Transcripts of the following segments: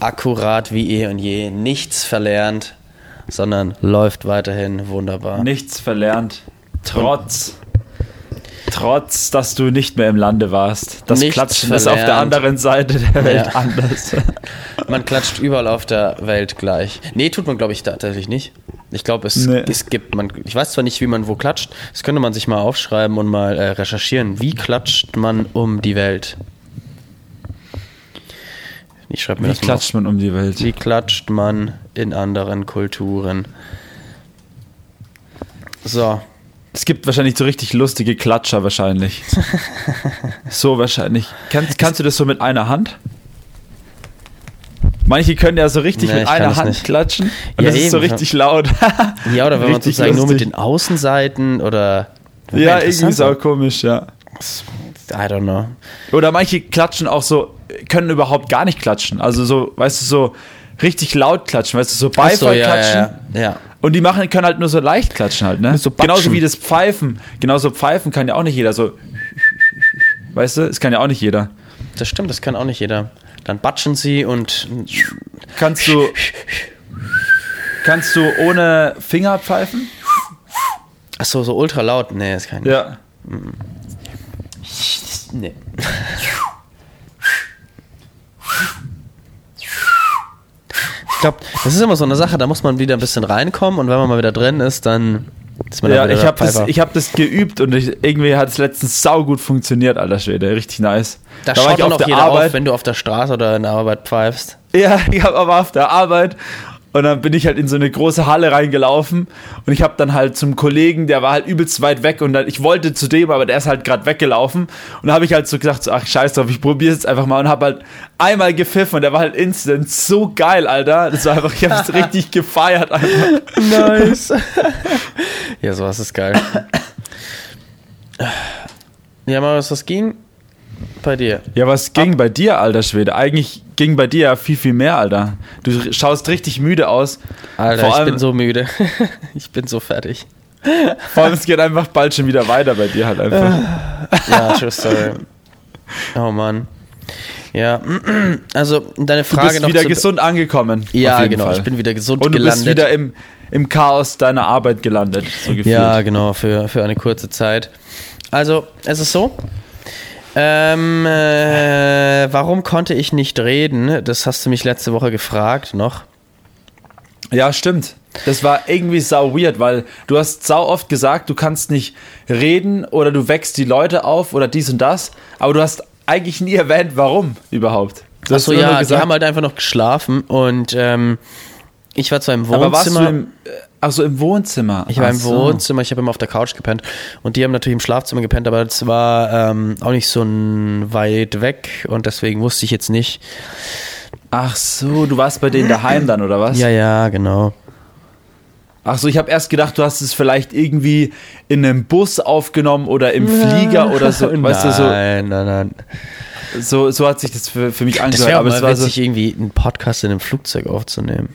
akkurat wie eh und je. Nichts verlernt, sondern läuft weiterhin wunderbar. Nichts verlernt. Trotz. Trotz, dass du nicht mehr im Lande warst. Das Nichts Klatschen ist auf der verlernt. anderen Seite der Welt Ja. anders. Man klatscht überall auf der Welt gleich. Nee, tut man, glaube ich, tatsächlich nicht. Ich glaube, es, Nee. es gibt, man, ich weiß zwar nicht, wie man wo klatscht, das könnte man sich mal aufschreiben und mal äh, recherchieren. Wie klatscht man um die Welt? Ich schreibe mir Wie das mal klatscht man um die Welt? Wie klatscht man in anderen Kulturen? So, Es gibt wahrscheinlich so richtig lustige Klatscher wahrscheinlich. so wahrscheinlich. Kannst, kannst du das so mit einer Hand? Manche können ja so richtig Nee, mit einer Hand nicht. klatschen. Und Ja, das ist so eben. richtig laut. ja, oder wenn man sozusagen nur mit lustig. den Außenseiten oder. Ja, irgendwie ist auch komisch, ja. I don't know. Oder manche klatschen auch so, können überhaupt gar nicht klatschen. Also so, weißt du, so richtig laut klatschen, weißt du, so Ach so, Beifall ja, klatschen. ja, ja. Und die machen, können halt nur so leicht klatschen halt, ne? So Genauso wie das Pfeifen. Genauso Pfeifen kann ja auch nicht jeder so. Weißt du, es kann ja auch nicht jeder. Das stimmt, das kann auch nicht jeder. Dann batschen sie und. Kannst du. Kannst du ohne Finger pfeifen? Achso, so ultra laut. Nee, das kann ich nicht. Ja. Nee. Ich glaube, das ist immer so eine Sache, da muss man wieder ein bisschen reinkommen und wenn man mal wieder drin ist, dann ist man Ja, ich habe das, ich hab das geübt und ich, irgendwie hat es letztens saugut funktioniert, alter Schwede. Richtig nice. da war schaut ich dann auf auch der jeder Arbeit. auf, wenn du auf der Straße oder in der Arbeit pfeifst. Ja, ich habe aber auf der Arbeit und dann bin ich halt in so eine große Halle reingelaufen und ich habe dann halt zum Kollegen, der war halt übelst weit weg und dann, ich wollte zu dem, aber der ist halt gerade weggelaufen und da habe ich halt so gesagt, so, ach scheiß drauf, ich probiere es jetzt einfach mal und habe halt einmal gepfiffen und der war halt instant so geil, Alter. Das war einfach, ich habe es richtig gefeiert einfach. Nice. ja, sowas ist geil. Ja, Marius, was ging bei dir? Ja, was ging bei dir, alter Schwede? Eigentlich ging bei dir ja viel, viel mehr, Alter. Du schaust richtig müde aus. Alter, Vor ich allem- bin so müde. ich bin so fertig. Vor allem, es geht einfach bald schon wieder weiter bei dir halt einfach. Ja, true story. Oh Mann. Ja, also deine Du Frage bist noch wieder zu- gesund angekommen. Ja, genau. Fall. Ich bin wieder gesund Und du gelandet. bist wieder im, im Chaos deiner Arbeit gelandet, so. Ja, genau, für, für eine kurze Zeit. Also, es ist so. Ähm, äh, warum konnte ich nicht reden? Das hast du mich letzte Woche gefragt noch. ja, stimmt. Das war irgendwie sau weird, weil du hast sau oft gesagt, du kannst nicht reden oder du wächst die Leute auf oder dies und das, aber du hast eigentlich nie erwähnt, warum überhaupt. Du hast Achso, ja, die gesagt, haben halt einfach noch geschlafen und ähm, ich war zwar im aber warst du Wohnzimmer. im, äh, ach so, im Wohnzimmer? Ich war im so. Wohnzimmer, ich habe immer auf der Couch gepennt und die haben natürlich im Schlafzimmer gepennt, aber es war ähm, auch nicht so ein weit weg und deswegen wusste ich jetzt nicht. Ach so, du warst bei denen daheim dann, oder was? Ja, ja, genau. Ach so, ich habe erst gedacht, du hast es vielleicht irgendwie in einem Bus aufgenommen oder im Flieger oder so. Weißt du, so, Nein, nein, nein. so, so hat sich das für, für mich Das angehört. auch Aber es war so, irgendwie einen Podcast in einem Flugzeug aufzunehmen.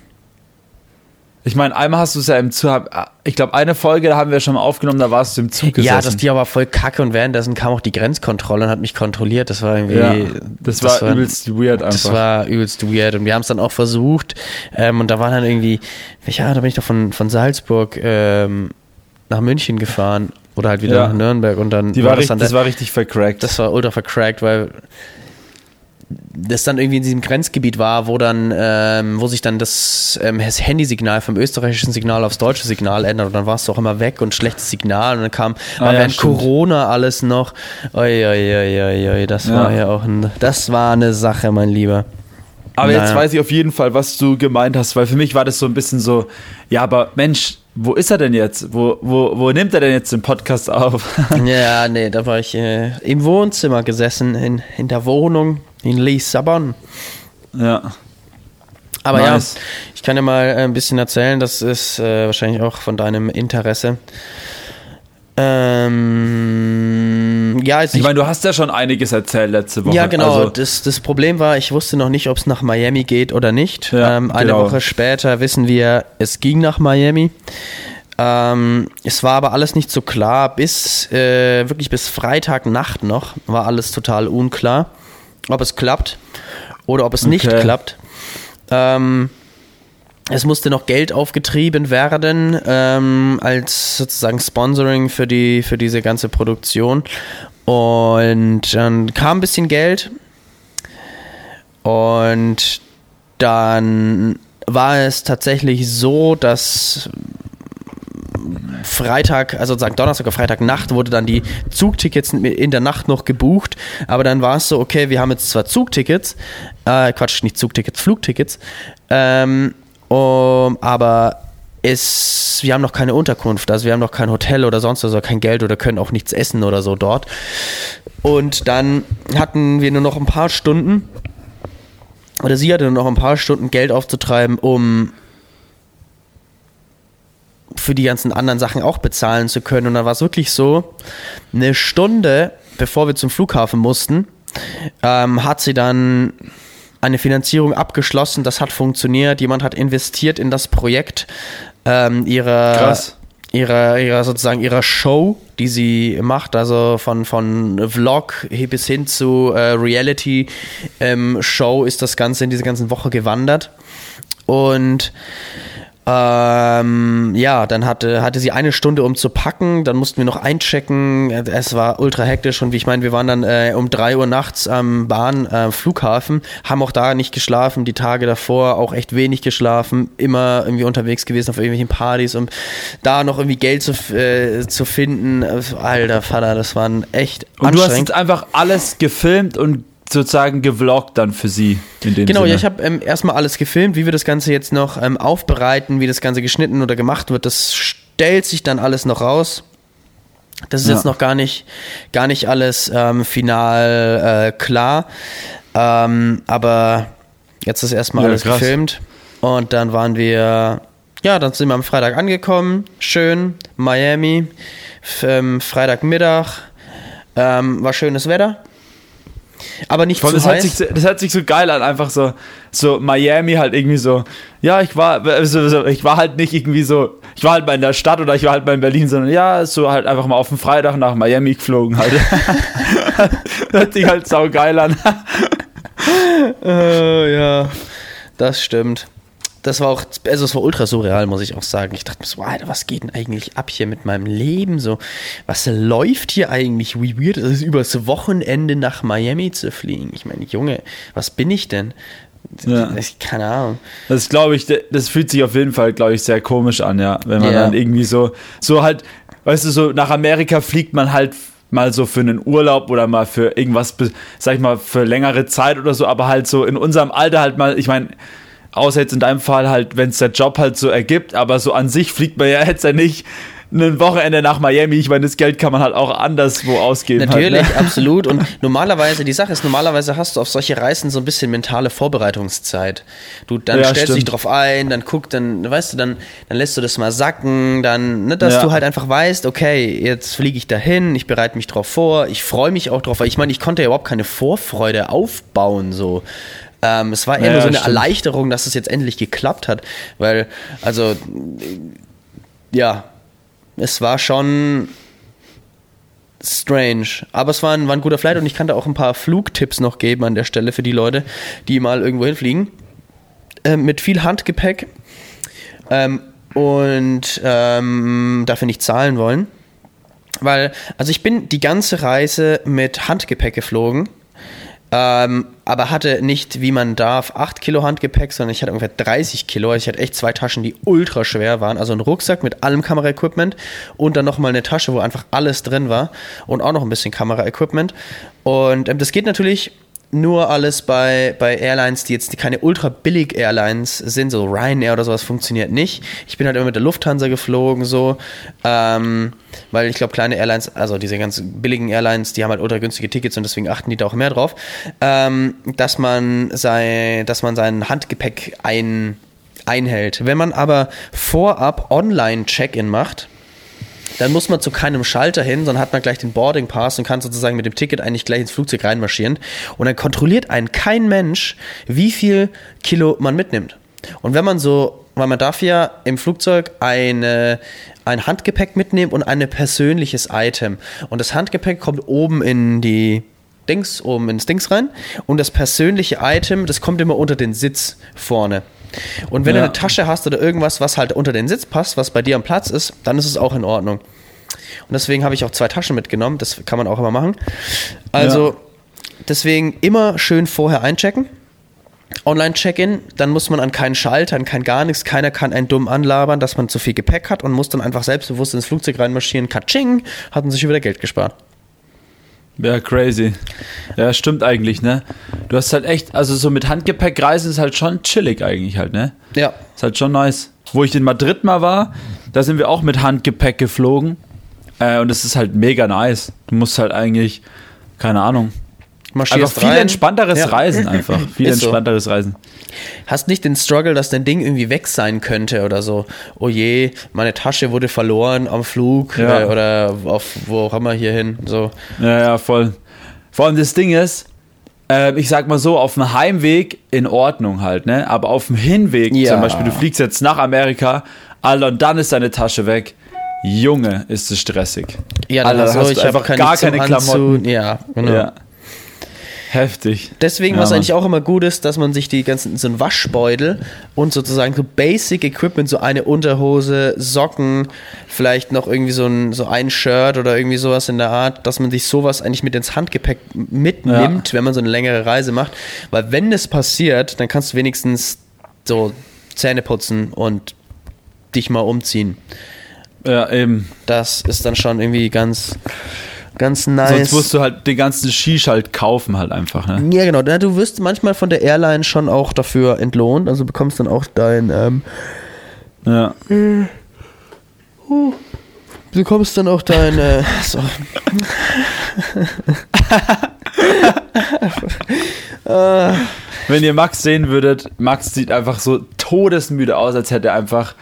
Ich meine, einmal hast du es ja im Zug, ich glaube, eine Folge, da haben wir schon mal aufgenommen, da warst du im Zug gesessen. Ja, das die aber voll kacke und währenddessen kam auch die Grenzkontrolle und hat mich kontrolliert. Das war irgendwie. Ja, das, war übelst weird einfach. Das war übelst weird und wir haben es dann auch versucht. Ähm, und da waren dann irgendwie, ja, da bin ich doch von, von Salzburg ähm, nach München gefahren oder halt wieder Ja. nach Nürnberg und dann Die war das richtig, dann das war richtig vercrackt. das war ultra vercrackt, weil das dann irgendwie in diesem Grenzgebiet war, wo dann, ähm, wo sich dann das, ähm, das Handysignal vom österreichischen Signal aufs deutsche Signal ändert und dann war es doch immer weg und schlechtes Signal und dann kam Ah, ja, während stimmt. Corona alles noch. Oi, das Ja. war ja auch ein, das war eine Sache, mein Lieber. aber jetzt naja. weiß ich auf jeden Fall, was du gemeint hast, weil für mich war das so ein bisschen so, ja, aber Mensch, wo ist er denn jetzt? Wo, wo, wo nimmt er denn jetzt den Podcast auf? Ja, nee, da war ich äh, im Wohnzimmer gesessen, in, in der Wohnung in Lissabon. ja. Aber Nice. ja, ich kann dir mal äh, ein bisschen erzählen, das ist äh, wahrscheinlich auch von deinem Interesse. Ähm, ja, also Ich meine, du hast ja schon einiges erzählt letzte Woche. ja, genau. Also, das, das Problem war, ich wusste noch nicht, ob es nach Miami geht oder nicht. Ja, ähm, eine genau. Woche später wissen wir, es ging nach Miami. Ähm, es war aber alles nicht so klar. Bis äh, wirklich bis Freitagnacht noch war alles total unklar, ob es klappt oder ob es nicht Okay. klappt. Ähm, es musste noch Geld aufgetrieben werden ähm, als sozusagen Sponsoring für die für diese ganze Produktion und dann kam ein bisschen Geld und dann war es tatsächlich so, dass Freitag, also sozusagen Donnerstag oder Freitagnacht wurde dann die Zugtickets in der Nacht noch gebucht, aber dann war es so, okay, wir haben jetzt zwar Zugtickets, äh, Quatsch, nicht Zugtickets, Flugtickets, ähm, um, aber es, wir haben noch keine Unterkunft, also wir haben noch kein Hotel oder sonst also kein Geld oder können auch nichts essen oder so dort. Und dann hatten wir nur noch ein paar Stunden, oder sie hatte nur noch ein paar Stunden Geld aufzutreiben, um für die ganzen anderen Sachen auch bezahlen zu können. Und dann war es wirklich so, eine Stunde bevor wir zum Flughafen mussten, ähm, hat sie dann eine Finanzierung abgeschlossen. Das hat funktioniert. Jemand hat investiert in das Projekt ähm, ihrer, Krass. ihrer, ihrer sozusagen ihrer Show, die sie macht, also von, von Vlog bis hin zu äh, Reality ähm, Show ist das Ganze in diese ganzen Woche gewandert. Und ähm, ja, dann hatte, hatte sie eine Stunde, um zu packen. Dann mussten wir noch einchecken. Es war ultra hektisch und wie ich meine, wir waren dann äh, um drei Uhr nachts am Bahn, äh, Flughafen, haben auch da nicht geschlafen. Die Tage davor auch echt wenig geschlafen. Immer irgendwie unterwegs gewesen auf irgendwelchen Partys, um da noch irgendwie Geld zu, äh, zu finden. Alter Vater, das waren echt Und du hast jetzt einfach alles gefilmt und sozusagen gevloggt dann für sie. In dem genau, Sinne. ja, ich habe ähm, erstmal alles gefilmt, wie wir das Ganze jetzt noch ähm, aufbereiten, wie das Ganze geschnitten oder gemacht wird. Das stellt sich dann alles noch raus. Das ist ja. jetzt noch gar nicht, gar nicht alles ähm, final äh, klar. Ähm, aber jetzt ist erstmal ja, alles krass. gefilmt. Und dann waren wir, ja, dann sind wir am Freitag angekommen. Schön, Miami. Ähm, Freitagmittag. Ähm, war schönes Wetter. Aber nicht Voll, zu das heiß. Hört sich, das hört sich so geil an, einfach so, so Miami halt irgendwie so. Ja, ich war, also, ich war halt nicht irgendwie so, ich war halt mal in der Stadt oder ich war halt mal in Berlin, sondern ja, so halt einfach mal auf dem Freitag nach Miami geflogen halt. hört sich halt sau geil an. uh, ja, das stimmt das war auch, also es war ultra surreal, muss ich auch sagen. Ich dachte mir so, Alter, was geht denn eigentlich ab hier mit meinem Leben? So, was läuft hier eigentlich? Wie weird ist es, übers Wochenende nach Miami zu fliegen? Ich meine, Junge, was bin ich denn? Ja. Keine Ahnung. Das glaube ich, das fühlt sich auf jeden Fall, glaube ich, sehr komisch an, ja. Wenn man ja. dann irgendwie so, so halt, weißt du, so nach Amerika fliegt man halt mal so für einen Urlaub oder mal für irgendwas, sag ich mal, für längere Zeit oder so, aber halt so in unserem Alter halt mal, ich meine, Außer jetzt in deinem Fall halt, wenn es der Job halt so ergibt, aber so an sich fliegt man ja jetzt ja nicht ein Wochenende nach Miami. Ich meine, das Geld kann man halt auch anderswo ausgeben. Natürlich, halt, ne? absolut. Und normalerweise, die Sache ist, normalerweise hast du auf solche Reisen so ein bisschen mentale Vorbereitungszeit. Du, dann ja, stellst du dich drauf ein, dann guck, dann, weißt du, dann, dann lässt du das mal sacken, dann, ne, dass ja. du halt einfach weißt, okay, jetzt fliege ich dahin, ich bereite mich drauf vor, ich freue mich auch drauf, weil ich meine, ich konnte ja überhaupt keine Vorfreude aufbauen, so. Ähm, es war eher ja, nur so eine stimmt. Erleichterung, dass es jetzt endlich geklappt hat, weil, also, ja, es war schon strange. Aber es war ein, war ein guter Flight und ich kann da auch ein paar Flugtipps noch geben an der Stelle für die Leute, die mal irgendwo hinfliegen. Ähm, mit viel Handgepäck ähm, und ähm, dafür nicht zahlen wollen. Weil, also ich bin die ganze Reise mit Handgepäck geflogen ähm, aber hatte nicht, wie man darf, 8 Kilo Handgepäck, sondern ich hatte ungefähr 30 Kilo. Also ich hatte echt zwei Taschen, die ultra schwer waren. Also ein Rucksack mit allem Kameraequipment und dann nochmal eine Tasche, wo einfach alles drin war und auch noch ein bisschen Kameraequipment. Und ähm, das geht natürlich nur alles bei, bei Airlines, die jetzt keine ultra billig Airlines sind, so Ryanair oder sowas funktioniert nicht. Ich bin halt immer mit der Lufthansa geflogen, so, ähm, weil ich glaube, kleine Airlines, also diese ganz billigen Airlines, die haben halt ultra günstige Tickets und deswegen achten die da auch mehr drauf, ähm, dass man sei, dass man sein Handgepäck ein, einhält. Wenn man aber vorab Online-Check-In macht, dann muss man zu keinem Schalter hin, sondern hat man gleich den Boarding Pass und kann sozusagen mit dem Ticket eigentlich gleich ins Flugzeug reinmarschieren. Und dann kontrolliert einen kein Mensch, wie viel Kilo man mitnimmt. Und wenn man so, weil man darf ja im Flugzeug eine, ein Handgepäck mitnehmen und ein persönliches Item. Und das Handgepäck kommt oben in die Dings oben ins Dings rein und das persönliche Item, das kommt immer unter den Sitz vorne. Und wenn Ja. du eine Tasche hast oder irgendwas, was halt unter den Sitz passt, was bei dir am Platz ist, dann ist es auch in Ordnung. Und deswegen habe ich auch zwei Taschen mitgenommen, das kann man auch immer machen. Also Ja. deswegen immer schön vorher einchecken. Online-Check-In, dann muss man an keinen Schalter, an kein gar nichts, keiner kann einen dumm anlabern, dass man zu viel Gepäck hat und muss dann einfach selbstbewusst ins Flugzeug reinmarschieren, katsching, hatten sich wieder Geld gespart. Ja, crazy. Ja, stimmt eigentlich, ne? Du hast halt echt, also so mit Handgepäck reisen ist halt schon chillig eigentlich halt, ne? Ja, Ist halt schon nice. Wo ich in Madrid mal war, da sind wir auch mit Handgepäck geflogen. Äh, und es ist halt mega nice. Du musst halt eigentlich, keine Ahnung, einfach marschierst viel rein. entspannteres Ja. Reisen einfach. Viel Ist so. entspannteres Reisen. Hast nicht den Struggle, dass dein Ding irgendwie weg sein könnte oder so. Oh je, meine Tasche wurde verloren am Flug Ja. äh, oder auf wo auch immer hier hin. So. Ja, ja, voll. Vor allem das Ding ist, äh, ich sag mal so, auf dem Heimweg in Ordnung halt, ne? Aber auf dem Hinweg, Ja. zum Beispiel, du fliegst jetzt nach Amerika, Alter, und dann ist deine Tasche weg. Junge, ist es stressig. Ja, Alter, dann da so, hast du ich einfach keine gar keine Anzug. Klamotten. Ja, genau. Ja. Heftig. Deswegen, Ja, was Mann. eigentlich auch immer gut ist, dass man sich die ganzen, so einen Waschbeutel und sozusagen so Basic Equipment, so eine Unterhose, Socken, vielleicht noch irgendwie so ein, so ein Shirt oder irgendwie sowas in der Art, dass man sich sowas eigentlich mit ins Handgepäck mitnimmt, wenn man so eine längere Reise macht. Weil wenn das passiert, dann kannst du wenigstens so Zähne putzen und dich mal umziehen. Ja, eben. Das ist dann schon irgendwie ganz, ganz nice. Sonst musst du halt den ganzen Shish halt kaufen halt einfach, ne? Ja, genau. Na, Du wirst manchmal von der Airline schon auch dafür entlohnt. Also bekommst dann auch dein, ähm, Ja. bekommst dann auch dein, äh, so. Wenn ihr Max sehen würdet, Max sieht einfach so todesmüde aus, als hätte er einfach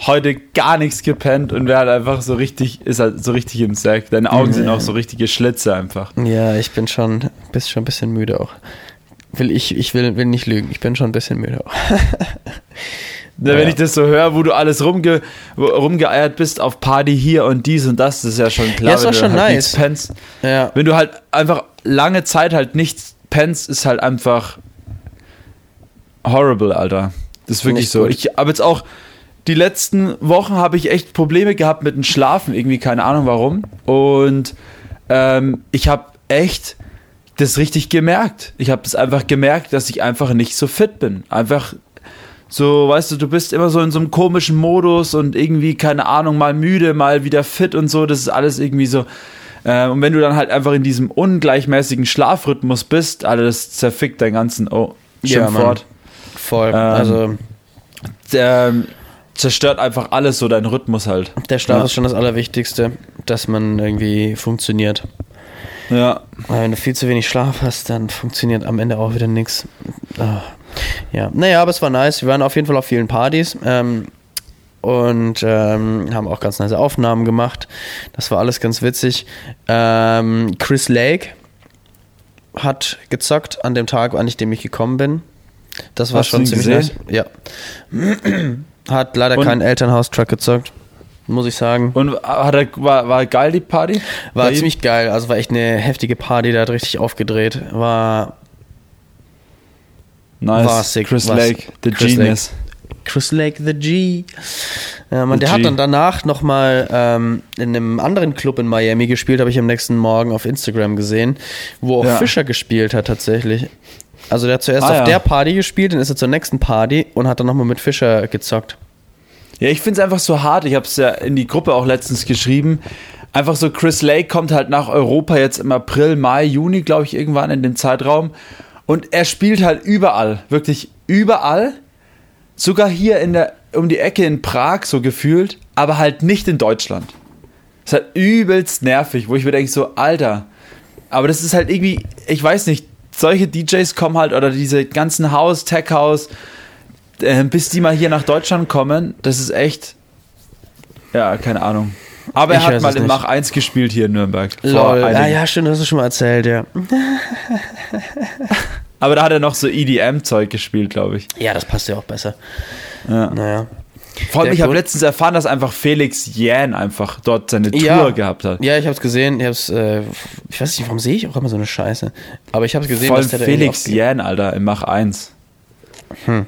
heute gar nichts gepennt und wäre halt einfach so richtig, ist halt so richtig im Sack. Deine Augen sind auch so richtige Schlitze einfach. Ja, ich bin schon, bist schon ein bisschen müde auch. Will ich, ich will, will nicht lügen. Ich bin schon ein bisschen müde auch. Ne, Wenn ich das so höre, wo du alles rumge rumgeeiert bist auf Party hier und dies und das, das ist ja schon klar. Ja, ist wenn auch du schon halt nice. Pennst. Ja. Wenn du halt einfach lange Zeit halt nichts pennst, ist halt einfach horrible, Alter. Das ist wirklich Nicht so. gut. Ich habe jetzt auch die letzten Wochen habe ich echt Probleme gehabt mit dem Schlafen, irgendwie keine Ahnung warum. Und ähm, ich habe echt das richtig gemerkt. Ich habe das einfach gemerkt, dass ich einfach nicht so fit bin. Einfach so, weißt du, du bist immer so in so einem komischen Modus und irgendwie, keine Ahnung, mal müde, mal wieder fit und so. Das ist alles irgendwie so. Äh, und wenn du dann halt einfach in diesem ungleichmäßigen Schlafrhythmus bist, alles zerfickt deinen ganzen oh, Ja, Mann. Schimpfwort. Voll. Ähm, also ähm, zerstört einfach alles so deinen Rhythmus halt. der Schlaf ja. ist schon das Allerwichtigste, dass man irgendwie funktioniert. Ja. Weil wenn du viel zu wenig Schlaf hast, dann funktioniert am Ende auch wieder nichts. Ja, naja, aber es war nice. Wir waren auf jeden Fall auf vielen Partys ähm, und ähm, haben auch ganz nice Aufnahmen gemacht. Das war alles ganz witzig. Ähm, Chris Lake hat gezockt an dem Tag, an dem ich gekommen bin. Das war Hast schon ziemlich gesehen? nice. Ja. Hat leider Und- keinen Elternhaus-Track gezockt, muss ich sagen. Und hat er, war, war geil die Party? War Bei ziemlich geil, also war echt eine heftige Party, der hat richtig aufgedreht. War nice. war sick, Chris war Lake, the Chris Genius. Chris Lake the G. Man, The der hat G. dann danach nochmal ähm, in einem anderen Club in Miami gespielt, habe ich am nächsten Morgen auf Instagram gesehen, wo auch Ja. Fischer gespielt hat tatsächlich. Also der hat zuerst Ah, auf ja. der Party gespielt, dann ist er zur nächsten Party und hat dann nochmal mit Fischer gezockt. Ja, ich finde es einfach so hart. Ich habe es ja in die Gruppe auch letztens geschrieben. Einfach so, Chris Lake kommt halt nach Europa jetzt im April, Mai, Juni, glaube ich, irgendwann in dem Zeitraum. Und er spielt halt überall, wirklich überall. Sogar hier in der, um die Ecke in Prag so gefühlt, aber halt nicht in Deutschland. Das ist halt übelst nervig, wo ich mir denke, so, Alter. Aber das ist halt irgendwie, ich weiß nicht, solche DJs kommen halt, oder diese ganzen House, Tech House, äh, bis die mal hier nach Deutschland kommen, das ist echt, ja, keine Ahnung. Aber er Ich hat mal im nicht. Mach 1 gespielt hier in Nürnberg. Lol. Ja, ja, stimmt, das hast du schon mal erzählt, ja. Aber da hat er noch so EDM-Zeug gespielt, glaube ich. Ja, das passt ja auch besser. Ja. Naja. Vor allem, ich habe letztens erfahren, dass einfach Felix Jähn einfach dort seine Tour Ja. gehabt hat. Ja, ich hab's gesehen. Ich hab's, äh, ich weiß nicht, warum sehe ich auch immer so eine Scheiße. Aber ich hab's gesehen, Vor allem dass der da Felix irgendwie, Jähn, Alter, im Mach 1. auch-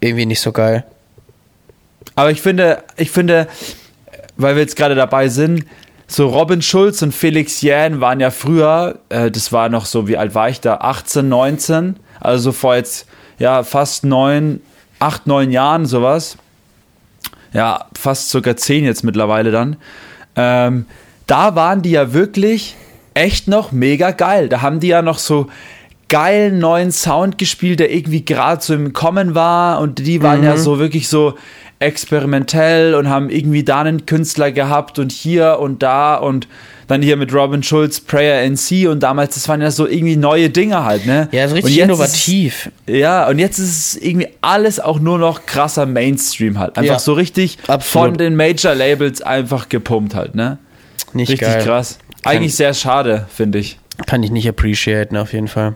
irgendwie nicht so geil. Aber ich finde, ich finde, weil wir jetzt gerade dabei sind, so Robin Schulz und Felix Jähn waren ja früher, äh, das war noch so, wie alt war ich da? 18, 19, also so vor jetzt, ja, fast neun, acht, neun Jahren sowas. Ja, fast sogar zehn jetzt mittlerweile dann. Ähm, da waren die ja wirklich echt noch mega geil. Da haben die ja noch so geilen neuen Sound gespielt, der irgendwie gerade so im Kommen war und die waren ja so wirklich so experimentell und haben irgendwie da einen Künstler gehabt und hier und da und dann hier mit Robin Schulz Prayer in C und damals, das waren ja so irgendwie neue Dinge halt, ne? Ja, so richtig innovativ. Ist, ja, und jetzt ist es irgendwie alles auch nur noch krasser Mainstream halt. Einfach Ja, so richtig absolut. von den Major Labels einfach gepumpt halt, ne? Nicht Richtig geil. krass. Eigentlich sehr schade, finde ich. Kann ich nicht appreciaten, auf jeden Fall.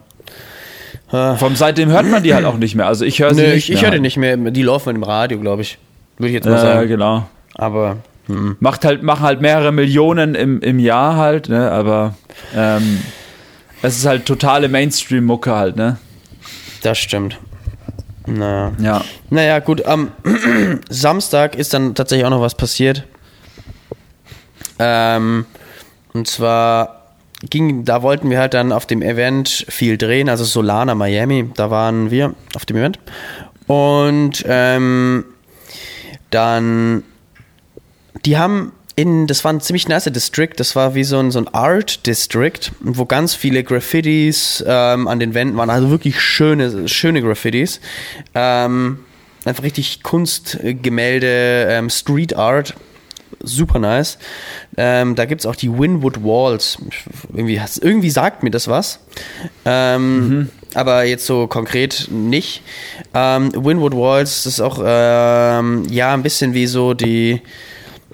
Vom seitdem hört man die halt auch nicht mehr. Also ich höre sie Nö, nicht ich, ich mehr höre die halt. nicht mehr. Die laufen im Radio, glaube ich. Würde ich jetzt mal Ja, sagen. genau. Aber hm. Macht halt, machen halt mehrere Millionen im, im Jahr halt, ne? Aber ähm, es ist halt totale Mainstream-Mucke halt, ne? das stimmt. Naja. Ja. Naja, gut, am Samstag ist dann tatsächlich auch noch was passiert. Ähm, und zwar ging, da wollten wir halt dann auf dem Event viel drehen, also Solana Miami, da waren wir auf dem Event. Und ähm, dann, die haben in, das war ein ziemlich nice District, das war wie so ein, so ein Art District, wo ganz viele Graffitis ähm, an den Wänden waren, also wirklich schöne, schöne Graffitis. Ähm, einfach richtig Kunstgemälde, ähm, Street Art, super nice. Ähm, da gibt es auch die Winwood Walls. Irgendwie, irgendwie sagt mir das was. Ähm, Aber jetzt so konkret nicht. Ähm, Winwood Walls, das ist auch ähm, ja ein bisschen wie so die.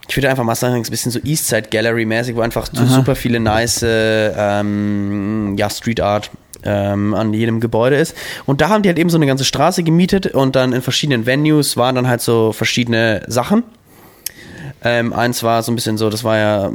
Ich würde einfach mal sagen, ein bisschen so Eastside Gallery mäßig, wo einfach so super viele nice ähm, ja, Street Art ähm, an jedem Gebäude ist. Und da haben die halt eben so eine ganze Straße gemietet und dann in verschiedenen Venues waren dann halt so verschiedene Sachen. Ähm, eins war so ein bisschen so, das war ja,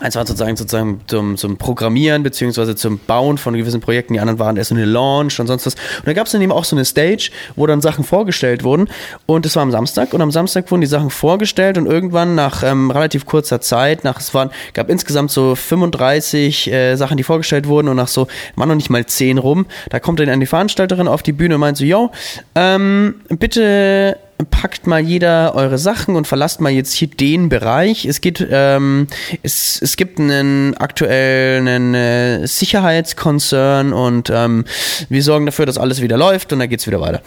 eins war sozusagen, sozusagen zum, zum Programmieren beziehungsweise zum Bauen von gewissen Projekten, die anderen waren erst so eine Launch und sonst was. Und da gab es dann eben auch so eine Stage, wo dann Sachen vorgestellt wurden. Und das war am Samstag und am Samstag wurden die Sachen vorgestellt und irgendwann nach ähm, relativ kurzer Zeit, nach es waren, gab insgesamt so 35 äh, Sachen, die vorgestellt wurden und nach so, waren noch nicht mal 10 rum, da kommt dann die Veranstalterin auf die Bühne und meint so, yo, ähm, bitte packt mal jeder eure Sachen und verlasst mal jetzt hier den Bereich. Es geht, ähm, es, es gibt einen aktuellen äh, Sicherheitskonzern und ähm, wir sorgen dafür, dass alles wieder läuft und dann geht's wieder weiter.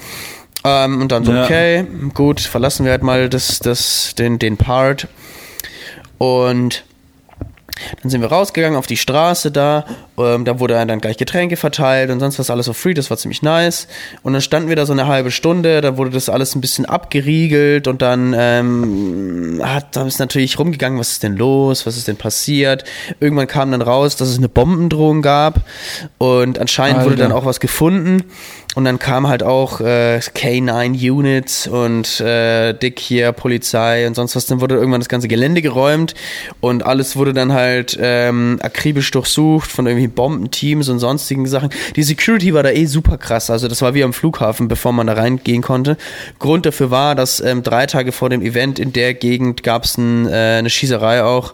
Ähm, und dann so, Ja. okay, gut, verlassen wir halt mal das, das, den, den Part. Und dann sind wir rausgegangen auf die Straße da. Ähm, da wurde dann gleich Getränke verteilt und sonst was alles so free. Das war ziemlich nice. Und dann standen wir da so eine halbe Stunde. Da wurde das alles ein bisschen abgeriegelt und dann ähm, hat da ist natürlich rumgegangen, was ist denn los, was ist denn passiert. Irgendwann kam dann raus, dass es eine Bombendrohung gab und anscheinend wurde Alter. dann auch was gefunden. Und dann kam halt auch äh, K9 Units und äh, Dick hier, Polizei und sonst was. Dann wurde irgendwann das ganze Gelände geräumt und alles wurde dann halt ähm, akribisch durchsucht von irgendwie Bombenteams und sonstigen Sachen. Die Security war da eh super krass. Also das war wie am Flughafen, bevor man da reingehen konnte. Grund dafür war, dass ähm, drei Tage vor dem Event in der Gegend gab es ein, äh, eine Schießerei auch.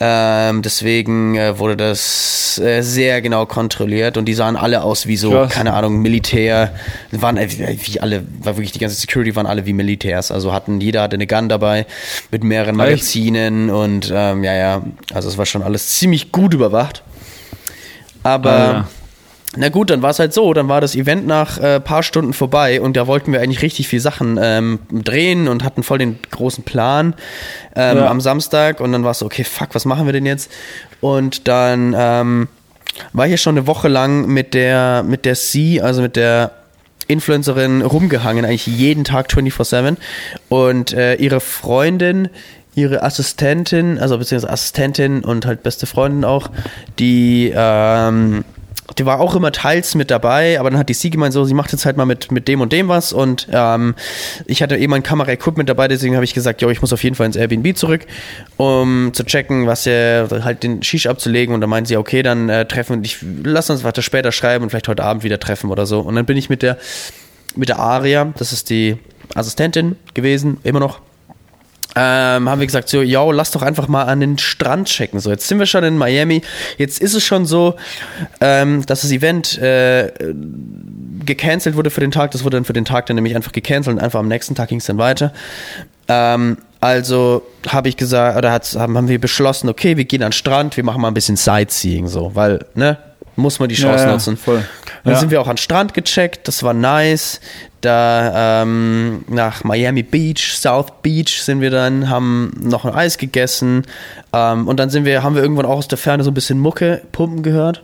Ähm, deswegen äh, wurde das äh, sehr genau kontrolliert und die sahen alle aus wie so, Krass. keine Ahnung, Militär. Waren äh, wie alle, war wirklich die ganze Security waren alle wie Militärs. Also hatten, jeder hatte eine Gun dabei mit mehreren Echt? Magazinen und ähm, ja, ja, also es war schon alles ziemlich gut überwacht. Aber Alter. Na gut, dann war es halt so, dann war das Event nach äh, paar Stunden vorbei und da wollten wir eigentlich richtig viel Sachen ähm, drehen und hatten voll den großen Plan ähm, Ja. am Samstag und dann war es so, okay, fuck, was machen wir denn jetzt? Und dann ähm, war ich ja schon eine Woche lang mit der, mit der C, also mit der Influencerin rumgehangen, eigentlich jeden Tag 24-7 und äh, ihre Freundin ihre Assistentin, also beziehungsweise Assistentin und halt beste Freundin auch, die ähm, die war auch immer teils mit dabei, aber dann hat die sie gemeint, so, sie macht jetzt halt mal mit, mit dem und dem was und ähm, ich hatte eben mein Kamera-Equipment dabei, deswegen habe ich gesagt, jo, ich muss auf jeden Fall ins Airbnb zurück, um zu checken, was er halt den Shish abzulegen und dann meinte sie, okay, dann äh, treffen ich lass uns weiter später schreiben und vielleicht heute Abend wieder treffen oder so und dann bin ich mit der mit der Aria, das ist die Assistentin gewesen, immer noch ähm, haben wir gesagt, so, yo, lass doch einfach mal an den Strand checken. So, jetzt sind wir schon in Miami. Jetzt ist es schon so, ähm, dass das Event äh, gecancelt wurde für den Tag. Das wurde dann für den Tag dann nämlich einfach gecancelt und einfach am nächsten Tag ging es dann weiter. Ähm, also habe ich gesagt, oder haben, haben wir beschlossen, okay, wir gehen an den Strand, wir machen mal ein bisschen Sightseeing, so, weil, ne, muss man die Chance Ja, nutzen. voll. Dann Ja. sind wir auch an den Strand gecheckt, das war nice. Da ähm, nach Miami Beach, South Beach sind wir dann, haben noch ein Eis gegessen ähm, und dann sind wir, haben wir irgendwann auch aus der Ferne so ein bisschen Mucke pumpen gehört.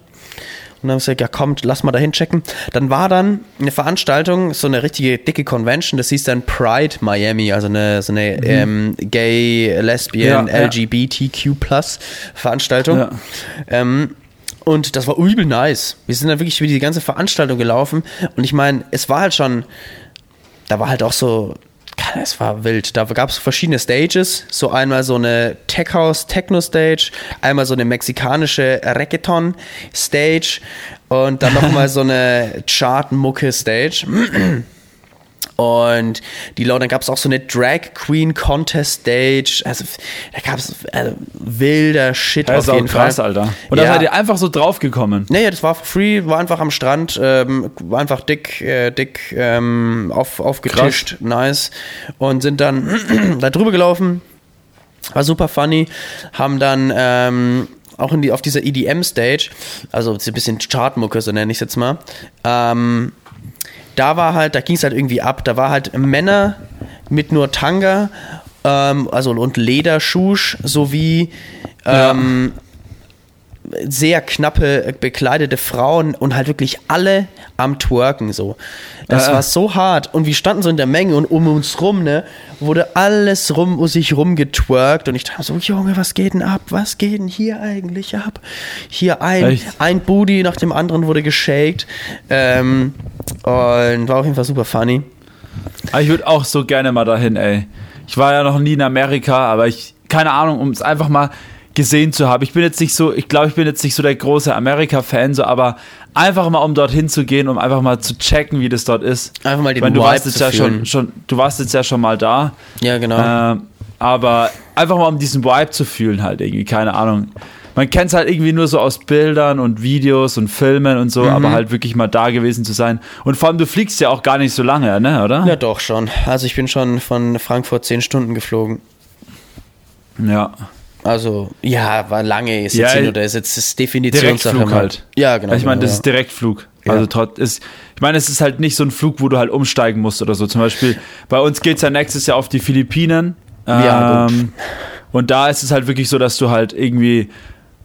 Und dann haben wir gesagt, ja kommt, lass mal dahin checken. Dann war dann eine Veranstaltung, so eine richtige dicke Convention, das hieß dann Pride Miami, also eine, so eine ähm, Gay, Lesbian, Mhm. Ja. LGBTQ Plus Veranstaltung. Ja. Ähm, und das war übel nice. Wir sind dann wirklich über die ganze Veranstaltung gelaufen. Und ich meine, es war halt schon, da war halt auch so, es war wild. Da gab es verschiedene Stages. So einmal so eine Tech House Techno Stage, einmal so eine mexikanische Reggaeton Stage und dann nochmal so eine Chart-Mucke Stage. Und die Leute, dann gab es auch so eine Drag Queen Contest Stage. Also da gab es äh, wilder Shit Das auf jeden krass, Fall. Alter. Und da Ja. seid ihr einfach so draufgekommen. Naja, das war free, war einfach am Strand, ähm, war einfach dick, äh, dick ähm, auf, aufgetischt, nice. Und sind dann da drüber gelaufen, war super funny, haben dann ähm, auch in die, auf dieser EDM-Stage, also so ein bisschen Chartmucke, so nenne ich es jetzt mal, ähm, da war halt, da ging es halt irgendwie ab, da war halt Männer mit nur Tanga, ähm, also und Lederschusch sowie ähm, sehr knappe äh, bekleidete Frauen und halt wirklich alle am Twerken so. Das Äh, äh. war so hart und wir standen so in der Menge und um uns rum, ne, wurde alles rum um sich rum getwerkt und ich dachte so, Junge, was geht denn ab? Was geht denn hier eigentlich ab? Hier ein, Echt? ein Booty nach dem anderen wurde geshaked ähm, und war auf jeden Fall super funny. Aber ich würde auch so gerne mal dahin, ey. Ich war ja noch nie in Amerika, aber ich, keine Ahnung, um es einfach mal gesehen zu haben. Ich bin jetzt nicht so, ich glaube, ich bin jetzt nicht so der große Amerika-Fan, so, aber einfach mal, um dorthin zu gehen, um einfach mal zu checken, wie das dort ist. Einfach mal den ich meine, du Vibe warst jetzt zu ja schon, schon, du warst jetzt ja schon mal da. Ja, genau. Ähm, aber einfach mal um diesen Vibe zu fühlen, halt irgendwie, keine Ahnung. Man kennt es halt irgendwie nur so aus Bildern und Videos und Filmen und so, Mhm. aber halt wirklich mal da gewesen zu sein. Und vor allem, du fliegst ja auch gar nicht so lange, ne, oder? ja, doch schon. Also ich bin schon von Frankfurt zehn Stunden geflogen. Ja. Also, ja, war lange, ist Ja, jetzt hin oder ist jetzt ist Definitionssache. Direktflug halt. Ja, genau. ich meine, genau, das ist Direktflug. Also Ja. trotz ist, ich meine, es ist halt nicht so ein Flug, wo du halt umsteigen musst oder so. Zum Beispiel, bei uns geht's ja nächstes Jahr auf die Philippinen. Ja. Ähm, und da ist es halt wirklich so, dass du halt irgendwie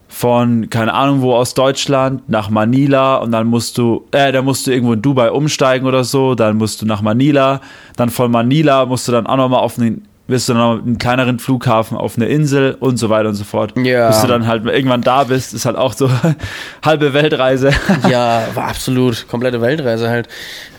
von, keine Ahnung wo, aus Deutschland nach Manila und dann musst du, äh, da musst du irgendwo in Dubai umsteigen oder so, dann musst du nach Manila, dann von Manila musst du dann auch nochmal auf einen, wirst du dann noch einen kleineren Flughafen auf eine Insel und so weiter und so fort. Ja. Bis du dann halt irgendwann da bist, ist halt auch so halbe Weltreise. Ja, war absolut. Komplette Weltreise halt.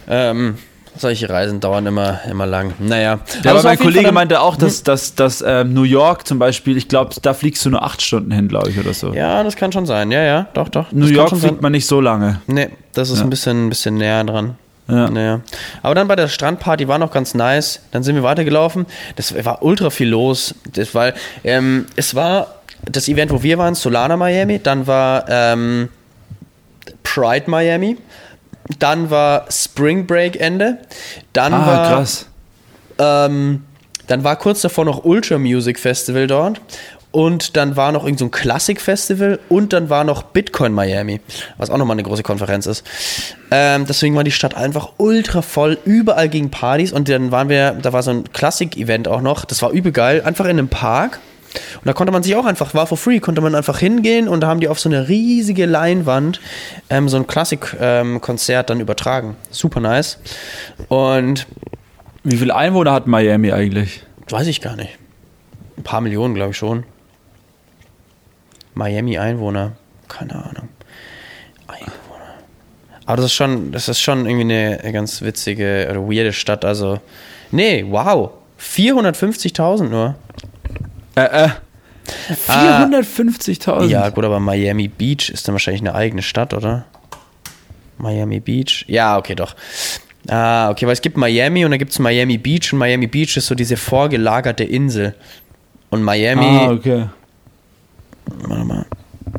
Ähm, solche Reisen dauern immer, immer lang. Naja. Ja, Aber aber mein Kollege Fall meinte auch, dass, dass, dass ähm, New York zum Beispiel, ich glaube, da fliegst du nur acht Stunden hin, glaube ich, oder so. Ja, das kann schon sein. Ja, ja, doch, doch. New York fliegt sein. man nicht so lange. Nee, das ist Ja. ein bisschen, ein bisschen näher dran. Ja. Naja. Aber dann bei der Strandparty war noch ganz nice. Dann sind wir weitergelaufen. Das war ultra viel los. Das, weil ähm, es war das Event, wo wir waren, Solana Miami. Dann war ähm, Pride Miami. Dann war Spring Break Ende. Dann Ah, war krass. ähm, dann war kurz davor noch Ultra Music Festival dort. Und dann war noch irgendein so ein Klassik-Festival und dann war noch Bitcoin Miami, was auch nochmal eine große Konferenz ist. Ähm, deswegen war die Stadt einfach ultra voll, überall gegen Partys und dann waren wir, da war so ein Klassik-Event auch noch, das war übel geil, einfach in einem Park. Und da konnte man sich auch einfach, war for free, konnte man einfach hingehen und da haben die auf so eine riesige Leinwand ähm, so ein Klassik-Konzert dann übertragen. Super nice. Und Wie viele Einwohner hat Miami eigentlich? Weiß ich gar nicht. Ein paar Millionen, glaube ich schon. Miami Einwohner. Keine Ahnung. Einwohner. Aber das ist schon, das ist schon irgendwie eine ganz witzige oder weirde Stadt. Also, nee, wow. 450.000 nur. Äh, äh. 450.000? Ja, gut, aber Miami Beach ist dann wahrscheinlich eine eigene Stadt, oder? Miami Beach? Ja, okay, doch. Ah, okay, weil es gibt Miami und dann gibt es Miami Beach und Miami Beach ist so diese vorgelagerte Insel. Und Miami. Ah, okay. Warte mal.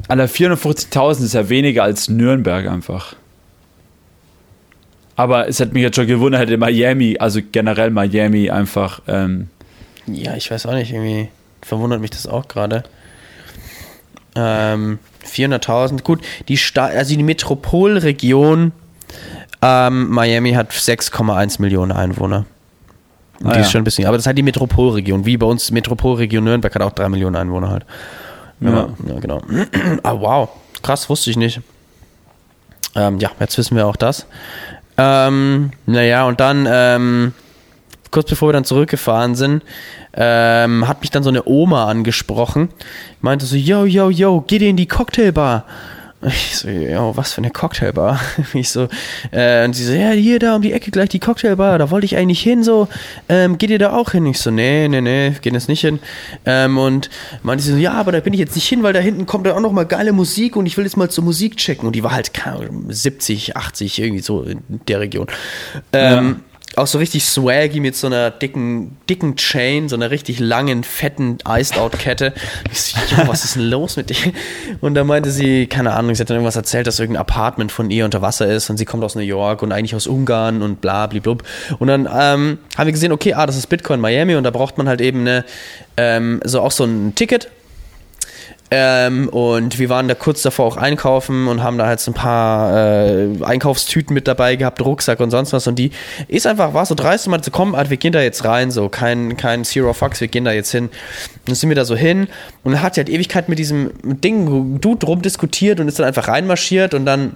Alter, 450.000 ist ja weniger als Nürnberg einfach. Aber es hätte mich jetzt schon gewundert, hätte Miami, also generell Miami einfach. Ähm ja, ich weiß auch nicht, irgendwie verwundert mich das auch gerade. Ähm, 400.000, gut, die Sta also die Metropolregion ähm, Miami hat 6,1 Millionen Einwohner. Ah, die ja. ist schon ein bisschen, aber das ist halt die Metropolregion, wie bei uns Metropolregion Nürnberg hat auch 3 Millionen Einwohner halt. Ja, ja genau. ah, wow, krass, wusste ich nicht. Ähm, ja, jetzt wissen wir auch das. Ähm, naja, und dann, ähm, kurz bevor wir dann zurückgefahren sind, ähm, hat mich dann so eine Oma angesprochen. Meinte so, yo, yo, yo, geh dir in die Cocktailbar. Ich so, ja, was für eine Cocktailbar? Ich so, äh, und sie so, ja, hier da um die Ecke gleich die Cocktailbar, da wollte ich eigentlich hin, so, ähm, geht ihr da auch hin? Ich so, nee, nee, nee, gehen jetzt nicht hin. Ähm, und meinte sie so, ja, aber da bin ich jetzt nicht hin, weil da hinten kommt dann auch noch mal geile Musik und ich will jetzt mal zur Musik checken. Und die war halt 70, 80, irgendwie so in der Region. Ähm, ja auch so richtig swaggy mit so einer dicken, dicken Chain, so einer richtig langen, fetten Iced-Out-Kette. Ich so, jo, was ist denn los mit dir? Und da meinte sie, keine Ahnung, sie hat dann irgendwas erzählt, dass irgendein Apartment von ihr unter Wasser ist und sie kommt aus New York und eigentlich aus Ungarn und bla, blub. Und dann ähm, haben wir gesehen, okay, ah, das ist Bitcoin Miami und da braucht man halt eben eine, ähm, so auch so ein Ticket ähm, und wir waren da kurz davor auch einkaufen und haben da halt so ein paar äh, Einkaufstüten mit dabei gehabt, Rucksack und sonst was. Und die ist einfach, war so dreist und meinte so, komm, wir gehen da jetzt rein, so kein, kein Zero Fucks, wir gehen da jetzt hin. Und dann sind wir da so hin und hat sie halt Ewigkeit mit diesem Ding, Dude rumdiskutiert und ist dann einfach reinmarschiert und dann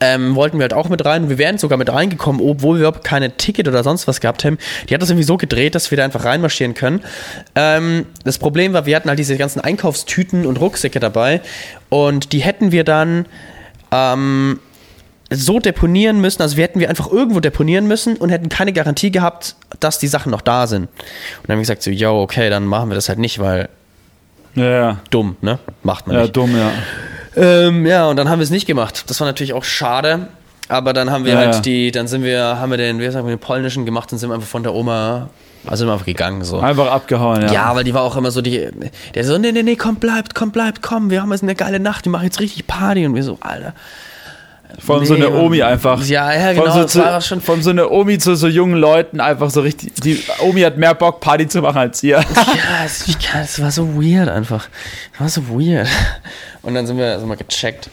ähm, wollten wir halt auch mit rein. Wir wären sogar mit reingekommen, obwohl wir überhaupt keine Ticket oder sonst was gehabt haben. Die hat das irgendwie so gedreht, dass wir da einfach reinmarschieren können. Ähm, das Problem war, wir hatten halt diese ganzen Einkaufstüten und Rucksäcke dabei und die hätten wir dann ähm, so deponieren müssen, also wir hätten wir einfach irgendwo deponieren müssen und hätten keine Garantie gehabt, dass die Sachen noch da sind. Und dann haben wir gesagt so, yo, okay, dann machen wir das halt nicht, weil ja, ja. dumm, ne? Macht man ja, nicht. Ja, dumm, ja. Ähm, ja, und dann haben wir es nicht gemacht. Das war natürlich auch schade. Aber dann haben wir ja, halt die, dann sind wir, haben wir den, wie sagen wir, den polnischen gemacht und sind einfach von der Oma, also sind wir einfach gegangen so. Einfach abgehauen, ja. Ja, weil die war auch immer so die, der so, nee, nee, nee, komm, bleibt, komm, bleibt, komm, wir haben jetzt eine geile Nacht, wir machen jetzt richtig Party und wir so, Alter. Von nee, so einer Omi einfach. Ja, ja, genau. Von so, zu, schon von so einer Omi zu so jungen Leuten einfach so richtig. Die Omi hat mehr Bock, Party zu machen als ihr. Ja, es, es war so weird einfach. Es war so weird. Und dann sind wir, also mal gecheckt.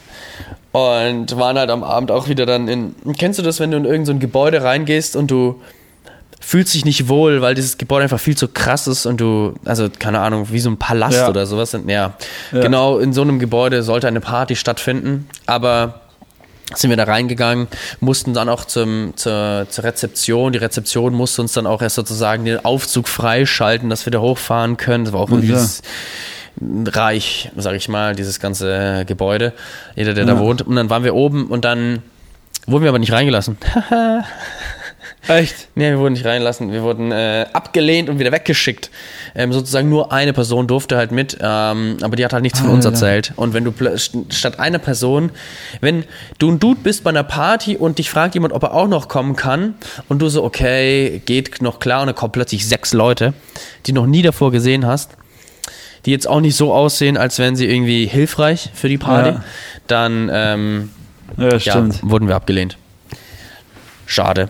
Und waren halt am Abend auch wieder dann in. Kennst du das, wenn du in irgendein so Gebäude reingehst und du fühlst dich nicht wohl, weil dieses Gebäude einfach viel zu krass ist und du, also keine Ahnung, wie so ein Palast ja. oder sowas. Ja, ja, genau in so einem Gebäude sollte eine Party stattfinden, aber sind wir da reingegangen, mussten dann auch zum, zur, zur Rezeption. Die Rezeption musste uns dann auch erst sozusagen den Aufzug freischalten, dass wir da hochfahren können. Das war auch irgendwie ja. reich, sag ich mal, dieses ganze Gebäude. Jeder, der ja. da wohnt. Und dann waren wir oben und dann wurden wir aber nicht reingelassen. Echt? Nee, wir wurden nicht reinlassen. Wir wurden äh, abgelehnt und wieder weggeschickt. Ähm, sozusagen nur eine Person durfte halt mit, ähm, aber die hat halt nichts von ah, uns erzählt. Und wenn du statt einer Person, wenn du ein Dude bist bei einer Party und dich fragt jemand, ob er auch noch kommen kann und du so, okay, geht noch klar und dann kommen plötzlich sechs Leute, die noch nie davor gesehen hast, die jetzt auch nicht so aussehen, als wären sie irgendwie hilfreich für die Party, ja. dann ähm, ja, ja, wurden wir abgelehnt. Schade.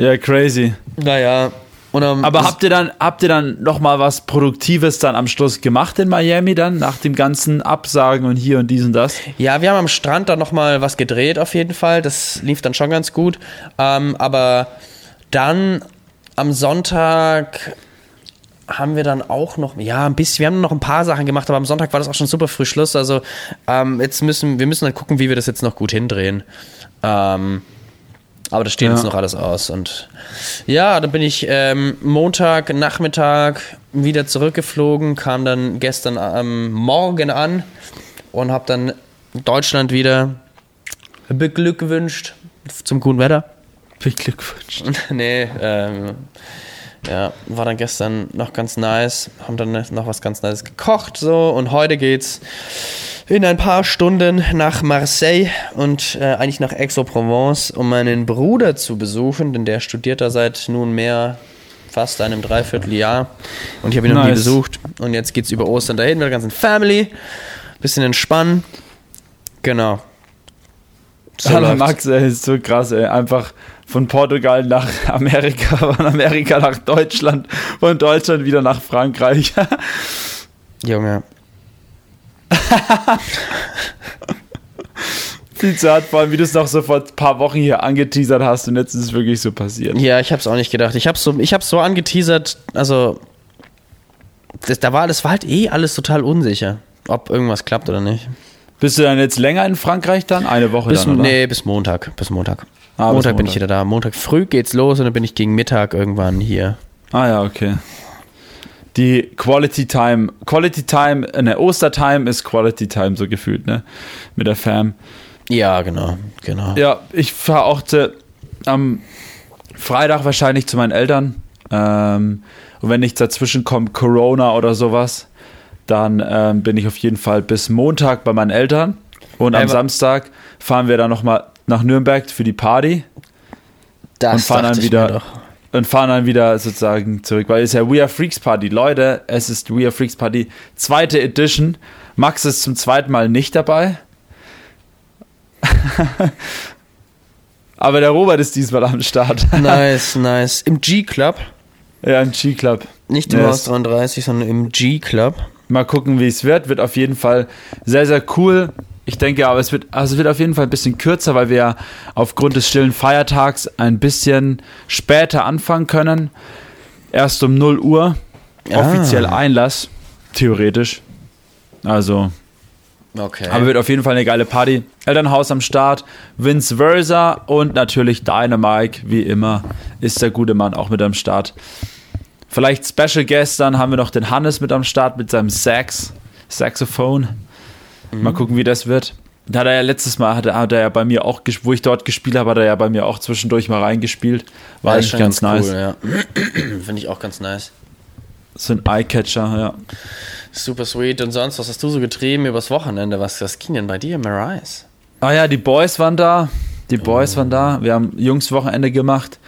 Ja, crazy. Naja. Und, um, Aber habt ihr dann, habt ihr dann noch mal was Produktives dann am Schluss gemacht in Miami dann, nach dem ganzen Absagen und hier und dies und das? Ja, wir haben am Strand dann noch mal was gedreht auf jeden Fall. Das lief dann schon ganz gut. Ähm, aber dann am Sonntag haben wir dann auch noch, ja, ein bisschen, wir haben noch ein paar Sachen gemacht, aber am Sonntag war das auch schon super früh Schluss. Also ähm, jetzt müssen, wir müssen halt gucken, wie wir das jetzt noch gut hindrehen. Ähm, aber das steht ja. jetzt noch alles aus. Und ja, dann bin ich ähm, Montag Nachmittag wieder zurückgeflogen, kam dann gestern am Morgen an und habe dann Deutschland wieder beglückwünscht zum guten Wetter. Beglückwünscht. nee, ähm, ja, war dann gestern noch ganz nice, haben dann noch was ganz Nice gekocht so. Und heute geht's in ein paar Stunden nach Marseille und äh, eigentlich nach Aix-en-Provence, um meinen Bruder zu besuchen, denn der studiert da seit nunmehr fast einem Dreivierteljahr. Und ich habe ihn noch nie Nice. besucht. Und jetzt geht's über Ostern dahin mit der ganzen Family, bisschen entspannen, genau. So Hallo. Max, ey, ist so krass, ey. Einfach von Portugal nach Amerika, von Amerika nach Deutschland, von Deutschland wieder nach Frankreich. Junge. Viel zu hart, vor allem wie du es noch so vor ein paar Wochen hier angeteasert hast und jetzt ist es wirklich so passiert. Ja, ich hab's auch nicht gedacht. Ich hab's so, ich hab's so angeteasert, also das, da war, das war halt eh alles total unsicher, ob irgendwas klappt oder nicht. Bist du dann jetzt länger in Frankreich dann? Eine Woche Bis, dann, oder? nee, bis Montag. Bis Montag. Ah, bis Montag bin ich Montag. wieder da. Montag früh geht's los und dann bin ich gegen Mittag irgendwann hier. Ah ja, okay. Die Quality Time, Quality Time, ne, Ostertime ist Quality Time so gefühlt, ne? Mit der Fam. Ja, genau, genau. Ja, ich fahre auch zu, am Freitag wahrscheinlich zu meinen Eltern. Ähm, und wenn nichts dazwischen kommt, Corona oder sowas, dann ähm, bin ich auf jeden Fall bis Montag bei meinen Eltern. Und am Aber- Samstag fahren wir dann nochmal nach Nürnberg für die Party das und fahren dann wieder und fahren dann wieder sozusagen zurück, weil es ist ja We Are Freaks Party. Leute, es ist We Are Freaks Party, zweite Edition. Max ist zum zweiten Mal nicht dabei. Aber der Robert ist diesmal am Start. Nice, nice. Im G-Club, ja, im G-Club. nicht im Yes. Haus 33, sondern im G-Club. Mal gucken, wie es wird. Wird auf jeden Fall sehr, sehr cool. Ich denke aber, es wird, also es wird auf jeden Fall ein bisschen kürzer, weil wir ja aufgrund des stillen Feiertags ein bisschen später anfangen können. Erst um 0 Uhr. Ah. Offiziell Einlass. Theoretisch. Also, Okay. aber wird auf jeden Fall eine geile Party. Elternhaus am Start, Vince Versa und natürlich Dynamike, wie immer, ist der gute Mann auch mit am Start. Vielleicht Special Guest, dann haben wir noch den Hannes mit am Start mit seinem Sax, Saxophon. Mal gucken, wie das wird. Da hat er ja letztes Mal, hat er, hat er ja bei mir auch, wo ich dort gespielt habe, hat er ja bei mir auch zwischendurch mal reingespielt. War Ja, eigentlich ganz, nice. cool, ja. Finde ich auch ganz nice. So ein Eyecatcher, ja. Super sweet. Und sonst, was hast du so getrieben übers Wochenende? Was, was ging denn bei dir, Marais? Ah ja, die Boys waren da. Die Boys waren da. Wir haben Jungswochenende gemacht.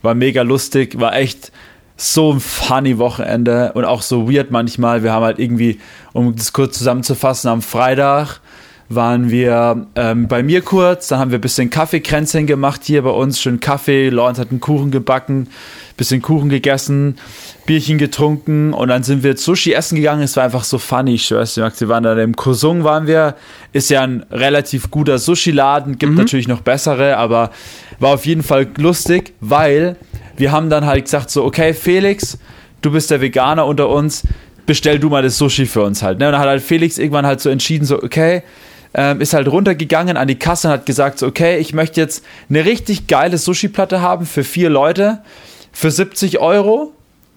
War mega lustig. War echt so ein funny Wochenende und auch so weird manchmal. Wir haben halt irgendwie, um das kurz zusammenzufassen, am Freitag waren wir ähm, bei mir kurz, dann haben wir ein bisschen Kaffeekränzchen gemacht hier bei uns, schön Kaffee, Lawrence hat einen Kuchen gebacken, bisschen Kuchen gegessen, Bierchen getrunken und dann sind wir Sushi essen gegangen, es war einfach so funny, ich schwör's dir, Max, wir waren da im Kosung waren wir, ist ja ein relativ guter Sushi-Laden, gibt natürlich noch bessere, aber war auf jeden Fall lustig, weil wir haben dann halt gesagt so, okay Felix, du bist der Veganer unter uns, bestell du mal das Sushi für uns halt. Ne? Und dann hat halt Felix irgendwann halt so entschieden, so, okay, ähm, ist halt runtergegangen an die Kasse und hat gesagt, so, okay, ich möchte jetzt eine richtig geile Sushi-Platte haben für vier Leute für 70 Euro.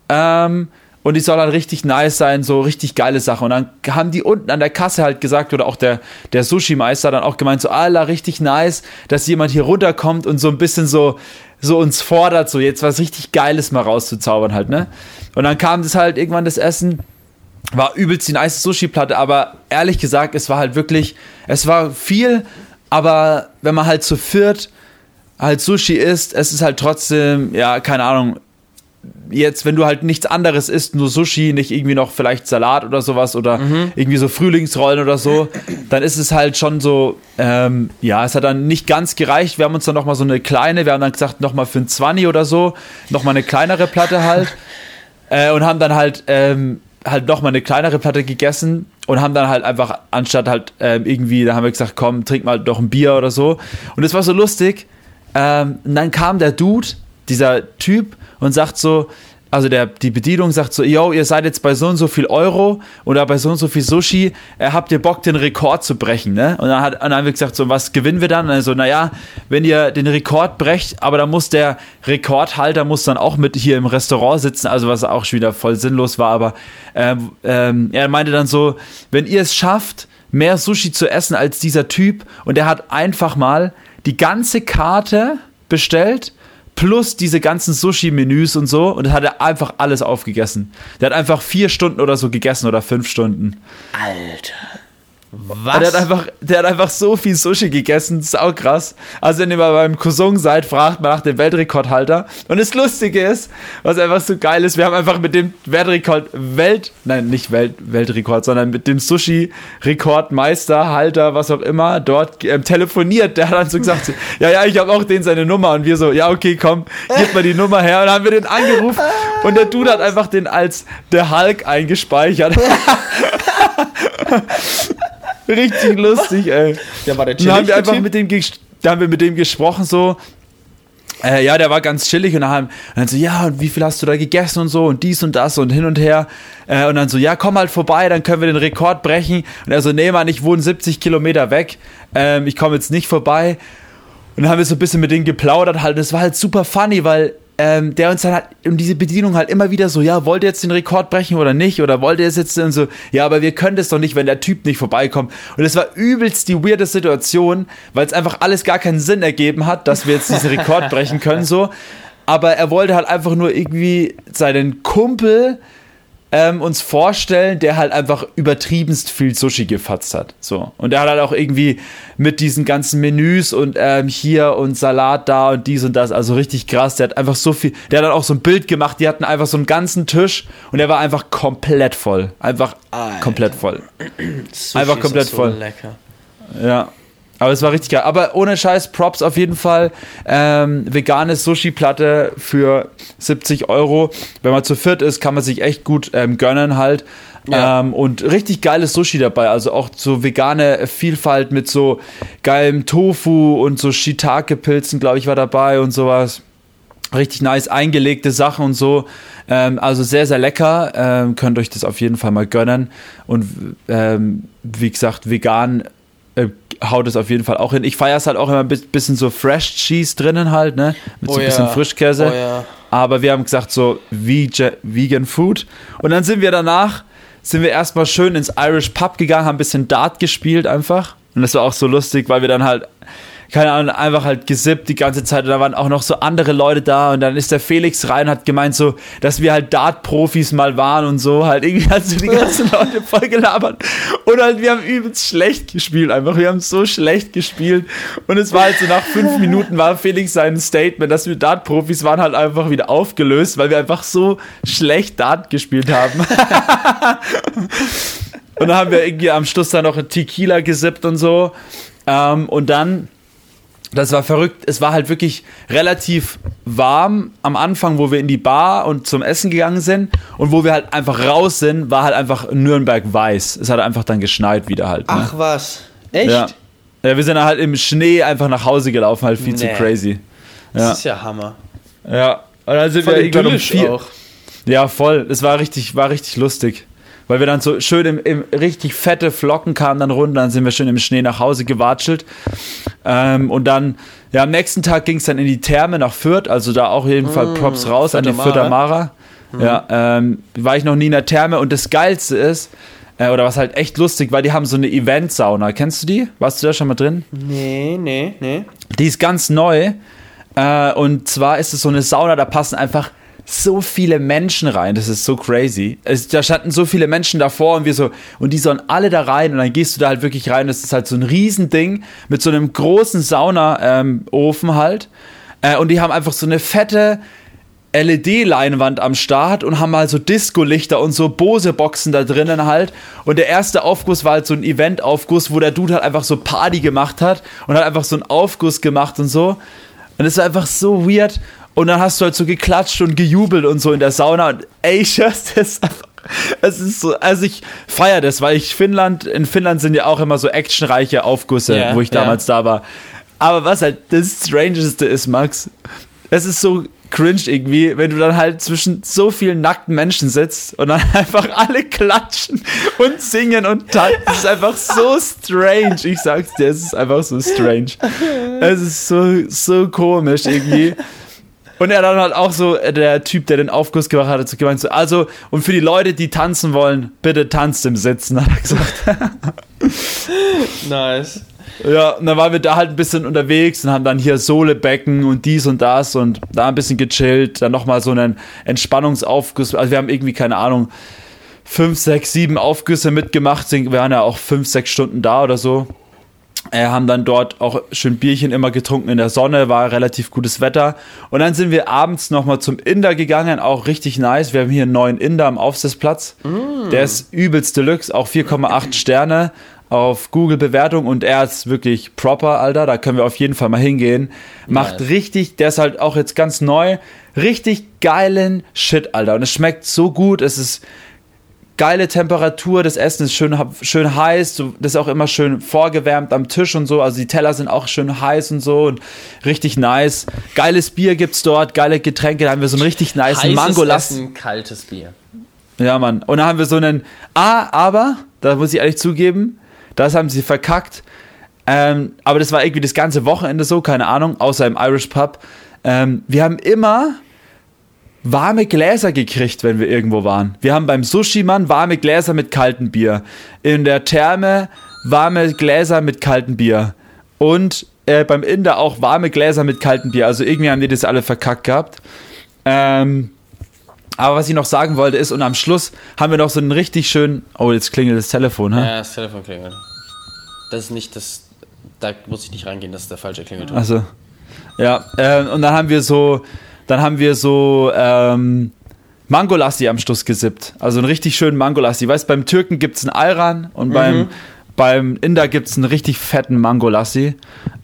Ähm, und die soll halt richtig nice sein, so richtig geile Sache. Und dann haben die unten an der Kasse halt gesagt, oder auch der, der Sushi-Meister dann auch gemeint, so, Alter, richtig nice, dass jemand hier runterkommt und so ein bisschen so, so uns fordert, so jetzt was richtig Geiles mal rauszuzaubern halt, ne? Und dann kam das halt irgendwann das Essen, war übelst die nice Sushi-Platte, aber ehrlich gesagt, es war halt wirklich, es war viel, aber wenn man halt zu viert halt Sushi isst, es ist halt trotzdem, ja, keine Ahnung, jetzt, wenn du halt nichts anderes isst, nur Sushi, nicht irgendwie noch vielleicht Salat oder sowas oder irgendwie so Frühlingsrollen oder so, dann ist es halt schon so, ähm, ja, es hat dann nicht ganz gereicht. Wir haben uns dann nochmal so eine kleine, wir haben dann gesagt, nochmal für ein 20 oder so, nochmal eine kleinere Platte halt äh, und haben dann halt, ähm, halt nochmal eine kleinere Platte gegessen und haben dann halt einfach, anstatt halt ähm, irgendwie, da haben wir gesagt, komm, trink mal doch ein Bier oder so. Und es war so lustig. Ähm, und dann kam der Dude, dieser Typ, und sagt so, also der, die Bedienung sagt so, yo, ihr seid jetzt bei so und so viel Euro oder bei so und so viel Sushi, äh, habt ihr Bock, den Rekord zu brechen, ne? Und dann, hat, und dann haben wir gesagt, so, was gewinnen wir dann? Also, naja, wenn ihr den Rekord brecht, aber dann muss der Rekordhalter muss dann auch mit hier im Restaurant sitzen, also was auch schon wieder voll sinnlos war, aber ähm, ähm, er meinte dann so, wenn ihr es schafft, mehr Sushi zu essen als dieser Typ und er hat einfach mal die ganze Karte bestellt plus diese ganzen Sushi-Menüs und so und hat er einfach alles aufgegessen. Der hat einfach vier Stunden oder so gegessen oder fünf Stunden. Alter. Was? Der hat, einfach, der hat einfach so viel Sushi gegessen, das ist auch krass. Also wenn ihr mal beim Cousin seid, fragt mal nach dem Weltrekordhalter. Und das Lustige ist, was einfach so geil ist, wir haben einfach mit dem Weltrekord, Welt, nein, nicht Welt, Weltrekord, sondern mit dem Sushi-Rekordmeister, Halter, was auch immer, dort ähm, telefoniert. Der hat dann so gesagt, ja, ja, ich habe auch den seine Nummer. Und wir so, ja, okay, komm, gib mal die Nummer her. Und dann haben wir den angerufen. Und der Dude hat einfach den als der Hulk eingespeichert. Richtig lustig, ey. Der war der Da haben wir einfach mit dem, da haben wir mit dem gesprochen, so. Äh, ja, der war ganz chillig und dann, haben, und dann so, ja, und wie viel hast du da gegessen und so und dies und das und hin und her. Äh, und dann so, ja, komm halt vorbei, dann können wir den Rekord brechen. Und er so, nee, Mann, ich wohne 70 Kilometer weg. Ähm, ich komme jetzt nicht vorbei. Und dann haben wir so ein bisschen mit denen geplaudert halt. Das war halt super funny, weil ähm, der uns dann halt um diese Bedienung halt immer wieder so, ja, wollt ihr jetzt den Rekord brechen oder nicht? Oder wollt ihr es jetzt und so, ja, aber wir können das doch nicht, wenn der Typ nicht vorbeikommt. Und es war übelst die weirde Situation, weil es einfach alles gar keinen Sinn ergeben hat, dass wir jetzt diesen Rekord brechen können, so. Aber er wollte halt einfach nur irgendwie seinen Kumpel ähm, uns vorstellen, der halt einfach übertriebenst viel Sushi gefatzt hat. So. Und der hat halt auch irgendwie mit diesen ganzen Menüs und ähm, hier und Salat da und dies und das, also richtig krass. Der hat einfach so viel, der hat dann auch so ein Bild gemacht, die hatten einfach so einen ganzen Tisch und der war einfach komplett voll. Einfach Alter. komplett voll. Sushi einfach komplett so voll. Lecker. Ja. Aber es war richtig geil. Aber ohne Scheiß, Props auf jeden Fall. Ähm, vegane Sushi-Platte für 70 Euro. Wenn man zu viert ist, kann man sich echt gut ähm, gönnen halt. Ja. Ähm, und richtig geiles Sushi dabei. Also auch so vegane Vielfalt mit so geilem Tofu und so Shiitake-Pilzen, glaube ich, war dabei und sowas. Richtig nice eingelegte Sachen und so. Ähm, also sehr, sehr lecker. Ähm, könnt euch das auf jeden Fall mal gönnen. Und ähm, wie gesagt, vegan haut es auf jeden Fall auch hin. Ich feiere es halt auch immer ein bisschen so Fresh Cheese drinnen halt, ne? Mit oh so ein bisschen ja. Frischkäse. Oh ja. Aber wir haben gesagt, so Vegan Food. Und dann sind wir danach, sind wir erstmal schön ins Irish Pub gegangen, haben ein bisschen Dart gespielt einfach. Und das war auch so lustig, weil wir dann halt keine Ahnung, einfach halt gesippt die ganze Zeit. Und da waren auch noch so andere Leute da. Und dann ist der Felix rein und hat gemeint, so, dass wir halt Dart-Profis mal waren und so. Halt irgendwie hat so die ganzen Leute voll gelabert. Und halt, wir haben übelst schlecht gespielt einfach. Wir haben so schlecht gespielt. Und es war halt so nach fünf Minuten war Felix sein Statement, dass wir Dart-Profis waren, halt einfach wieder aufgelöst, weil wir einfach so schlecht Dart gespielt haben. und dann haben wir irgendwie am Schluss dann noch Tequila gesippt und so. Ähm, und dann das war verrückt. Es war halt wirklich relativ warm am Anfang, wo wir in die Bar und zum Essen gegangen sind. Und wo wir halt einfach raus sind, war halt einfach Nürnberg weiß. Es hat einfach dann geschneit wieder halt. Ne? Ach was. Echt? Ja. ja. wir sind halt im Schnee einfach nach Hause gelaufen, halt viel nee. zu crazy. Ja. Das ist ja Hammer. Ja. Und dann sind Voll wir irgendwann um vier. Auch. Ja, voll. Es war richtig, war richtig lustig weil wir dann so schön im, im, richtig fette Flocken kamen dann runter, dann sind wir schön im Schnee nach Hause gewatschelt. Ähm, und dann, ja, am nächsten Tag ging es dann in die Therme nach Fürth, also da auch jeden Fall mm, Props raus an die Fürther Mara. Mhm. Ja, ähm, war ich noch nie in der Therme und das Geilste ist, äh, oder was halt echt lustig war, die haben so eine Event-Sauna. Kennst du die? Warst du da schon mal drin? Nee, nee, nee. Die ist ganz neu. Äh, und zwar ist es so eine Sauna, da passen einfach so viele Menschen rein. Das ist so crazy. Es, da standen so viele Menschen davor und wir so, und die sollen alle da rein und dann gehst du da halt wirklich rein. Das ist halt so ein Riesending mit so einem großen Sauna-Ofen ähm, halt. Äh, und die haben einfach so eine fette LED-Leinwand am Start und haben halt so Disco-Lichter und so Bose-Boxen da drinnen halt. Und der erste Aufguss war halt so ein Event-Aufguss, wo der Dude halt einfach so Party gemacht hat und hat einfach so einen Aufguss gemacht und so. Und es war einfach so weird. Und dann hast du halt so geklatscht und gejubelt und so in der Sauna. Und ey, ich das einfach. Es ist so, also ich feiere das, weil ich Finnland, in Finnland sind ja auch immer so actionreiche Aufgüsse, yeah, wo ich damals yeah. da war. Aber was halt das Strangeste ist, Max, es ist so cringe irgendwie, wenn du dann halt zwischen so vielen nackten Menschen sitzt und dann einfach alle klatschen und singen und tanzen. Es ist einfach so strange. Ich sag's dir, es ist einfach so strange. Es ist so, so komisch irgendwie. Und er dann halt auch so, äh, der Typ, der den Aufguss gemacht hat, hat so gemeint, so, also, und für die Leute, die tanzen wollen, bitte tanzt im Sitzen, hat er gesagt. nice. Ja, und dann waren wir da halt ein bisschen unterwegs und haben dann hier Sohlebecken und dies und das und da ein bisschen gechillt, dann nochmal so einen Entspannungsaufguss. Also wir haben irgendwie, keine Ahnung, fünf, sechs, sieben Aufgüsse mitgemacht. Wir waren ja auch fünf, sechs Stunden da oder so. Äh, haben dann dort auch schön Bierchen immer getrunken in der Sonne, war relativ gutes Wetter. Und dann sind wir abends nochmal zum Inder gegangen, auch richtig nice. Wir haben hier einen neuen Inder am Aufsitzplatz. Mm. Der ist übelst Deluxe, auch 4,8 Sterne auf Google Bewertung und er ist wirklich proper, Alter. Da können wir auf jeden Fall mal hingehen. Macht nice. richtig, der ist halt auch jetzt ganz neu, richtig geilen Shit, Alter. Und es schmeckt so gut. Es ist geile Temperatur, das Essen ist schön, schön heiß, das ist auch immer schön vorgewärmt am Tisch und so, also die Teller sind auch schön heiß und so und richtig nice. Geiles Bier gibt's dort, geile Getränke, da haben wir so einen richtig nice Mango Essen, kaltes Bier. Ja, Mann. Und da haben wir so einen Ah, aber, da muss ich ehrlich zugeben, das haben sie verkackt. Ähm, aber das war irgendwie das ganze Wochenende so, keine Ahnung, außer im Irish Pub. Ähm, wir haben immer warme Gläser gekriegt, wenn wir irgendwo waren. Wir haben beim Sushi-Mann warme Gläser mit kaltem Bier. In der Therme warme Gläser mit kaltem Bier. Und äh, beim Inder auch warme Gläser mit kaltem Bier. Also irgendwie haben die das alle verkackt gehabt. Ähm, aber was ich noch sagen wollte ist, und am Schluss haben wir noch so einen richtig schönen. Oh, jetzt klingelt das Telefon, hä? Ja, das Telefon klingelt. Das ist nicht das. Da muss ich nicht reingehen, das ist der falsche Klingelton. Also. Ja, äh, und dann haben wir so dann haben wir so ähm, Mangolassi am Schluss gesippt. Also einen richtig schönen Mangolassi. Weißt beim Türken gibt es einen Ayran und mhm. beim, beim Inder gibt es einen richtig fetten Mangolassi.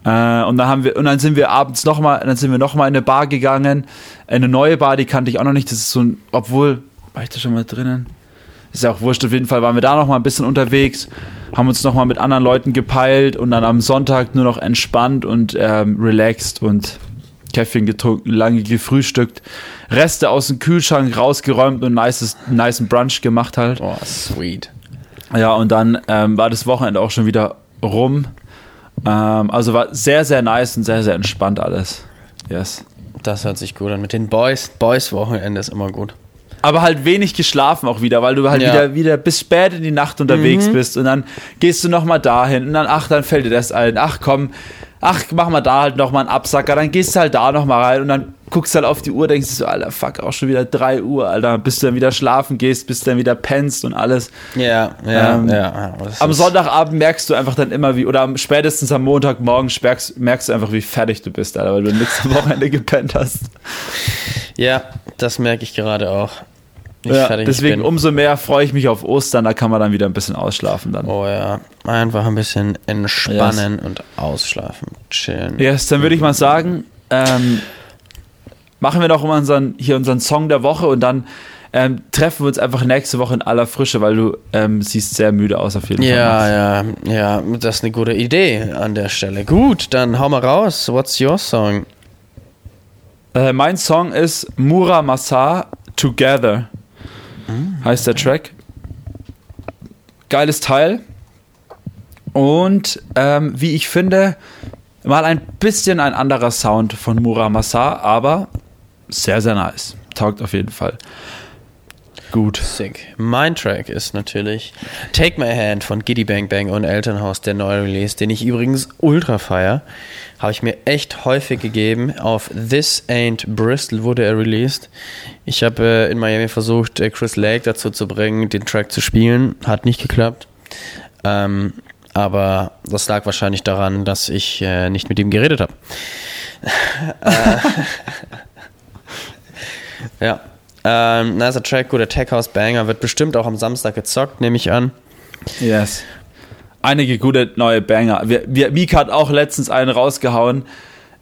Äh, und dann haben wir, und dann sind wir abends nochmal, dann sind wir nochmal in eine Bar gegangen. Eine neue Bar, die kannte ich auch noch nicht. Das ist so ein, obwohl, war ich da schon mal drinnen? Ist ja auch wurscht, auf jeden Fall waren wir da nochmal ein bisschen unterwegs, haben uns nochmal mit anderen Leuten gepeilt und dann am Sonntag nur noch entspannt und ähm, relaxed und Käffchen getrunken, lange gefrühstückt, Reste aus dem Kühlschrank rausgeräumt und nices, nice Brunch gemacht halt. Oh, sweet. Ja, und dann ähm, war das Wochenende auch schon wieder rum. Ähm, also war sehr, sehr nice und sehr, sehr entspannt alles. Yes. Das hört sich gut an. Mit den Boys, Boys-Wochenende ist immer gut. Aber halt wenig geschlafen auch wieder, weil du halt ja. wieder, wieder bis spät in die Nacht unterwegs mhm. bist und dann gehst du nochmal dahin und dann, ach, dann fällt dir das ein, ach komm, ach, mach mal da halt nochmal einen Absacker, dann gehst du halt da nochmal rein und dann guckst halt auf die Uhr, denkst du so, Alter, fuck, auch schon wieder 3 Uhr, Alter, bis du dann wieder schlafen gehst, bis du dann wieder pennst und alles. Ja, ja, ähm, ja. Am Sonntagabend merkst du einfach dann immer wie, oder am, spätestens am Montagmorgen merkst, merkst du einfach, wie fertig du bist, Alter, weil du nichts am Wochenende gepennt hast. Ja, das merke ich gerade auch ja, deswegen bin. umso mehr freue ich mich auf Ostern, da kann man dann wieder ein bisschen ausschlafen dann. Oh ja, einfach ein bisschen entspannen yes. und ausschlafen, chillen. Yes, dann würde ich mal sagen, ähm, machen wir doch unseren, hier unseren Song der Woche und dann ähm, treffen wir uns einfach nächste Woche in aller Frische, weil du ähm, siehst sehr müde aus auf jeden Fall. Ja, ja, ja, das ist eine gute Idee an der Stelle. Gut, dann hau mal raus. What's your song? Äh, mein Song ist Mura Masa Heißt der Track. Geiles Teil. Und ähm, wie ich finde, mal ein bisschen ein anderer Sound von Muramasa, aber sehr, sehr nice. Taugt auf jeden Fall. Gut. Sick. Mein Track ist natürlich Take My Hand von Giddy Bang Bang und Elternhaus, der neue Release, den ich übrigens ultra feier. Habe ich mir echt häufig gegeben. Auf This Ain't Bristol wurde er released. Ich habe äh, in Miami versucht, äh, Chris Lake dazu zu bringen, den Track zu spielen. Hat nicht geklappt. Ähm, aber das lag wahrscheinlich daran, dass ich äh, nicht mit ihm geredet habe. ja. Ähm, nicer Track, guter Tech House Banger, wird bestimmt auch am Samstag gezockt, nehme ich an. Yes. Einige gute neue Banger. Wir, wir, Mika hat auch letztens einen rausgehauen.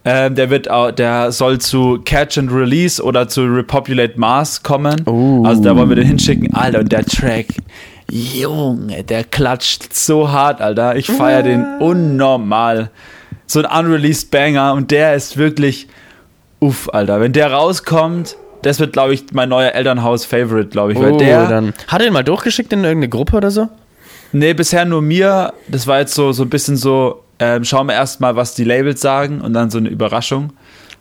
Ähm, der wird auch, der soll zu Catch and Release oder zu Repopulate Mars kommen. Uh. Also da wollen wir den hinschicken. Alter, und der Track, Junge, der klatscht so hart, Alter. Ich feiere den unnormal. So ein unreleased Banger und der ist wirklich uff, Alter. Wenn der rauskommt, das wird, glaube ich, mein neuer Elternhaus-Favorite, glaube ich. Weil oh, der. Dann. Hat er ihn mal durchgeschickt in irgendeine Gruppe oder so? Nee, bisher nur mir. Das war jetzt so, so ein bisschen so, ähm, schauen wir erstmal, was die Labels sagen und dann so eine Überraschung.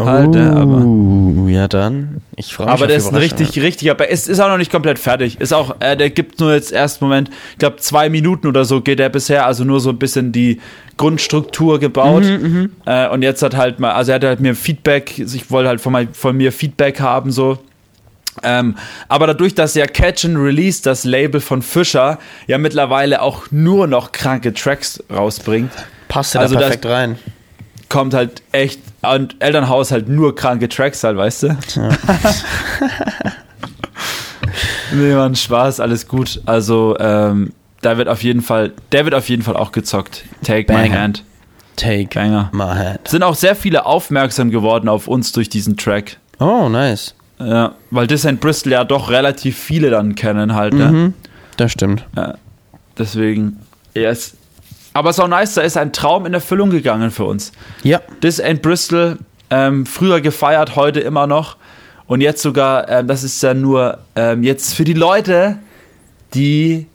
Halt, ne, aber, Oh, ja dann. Ich freue mich aber der ist ein richtig, richtig, aber es ist auch noch nicht komplett fertig. Ist auch, äh, der gibt nur jetzt erst Moment, ich glaube zwei Minuten oder so geht der bisher, also nur so ein bisschen die Grundstruktur gebaut. Mhm, äh, und jetzt hat halt mal, also er hat halt mir Feedback, ich wollte halt von, mein, von mir Feedback haben, so. Ähm, aber dadurch, dass ja Catch and Release, das Label von Fischer, ja mittlerweile auch nur noch kranke Tracks rausbringt, Passt ja Also da perfekt rein. kommt halt echt, und Elternhaus halt nur kranke Tracks halt, weißt du? nee, Mann, Spaß, alles gut. Also, ähm, da wird auf jeden Fall, der wird auf jeden Fall auch gezockt. Take my Banger. hand. Take Banger. my hand. Sind auch sehr viele aufmerksam geworden auf uns durch diesen Track. Oh, nice. Ja, weil and Bristol ja doch relativ viele dann kennen halt, ne? Mhm. Das stimmt. Ja, deswegen, yes. Aber es ist auch nice, da ist ein Traum in Erfüllung gegangen für uns. Ja. This and Bristol, ähm, früher gefeiert, heute immer noch. Und jetzt sogar, ähm, das ist ja nur ähm, jetzt für die Leute, die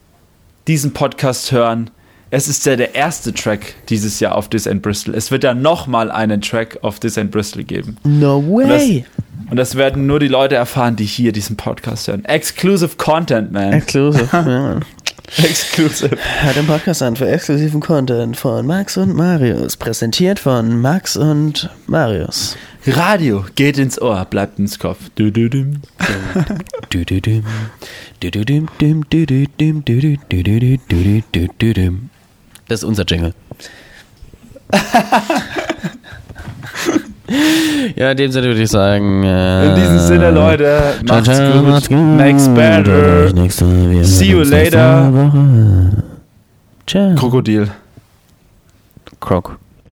diesen Podcast hören. Es ist ja der erste Track dieses Jahr auf This and Bristol. Es wird ja nochmal einen Track auf This and Bristol geben. No way. Und das werden nur die Leute erfahren, die hier diesen Podcast hören. Exclusive Content, man. Exclusive. ja. Exclusive. Hört den Podcast an für exklusiven Content von Max und Marius. Präsentiert von Max und Marius. Radio geht ins Ohr, bleibt ins Kopf. Das ist unser Jingle. Ja, in dem Sinne würde ich sagen. Äh, In diesem Sinne, Leute, macht's ciao, gut. macht's gut. Makes better. Nächste, wir See you later. Woche. Ciao. Krokodil. Krok.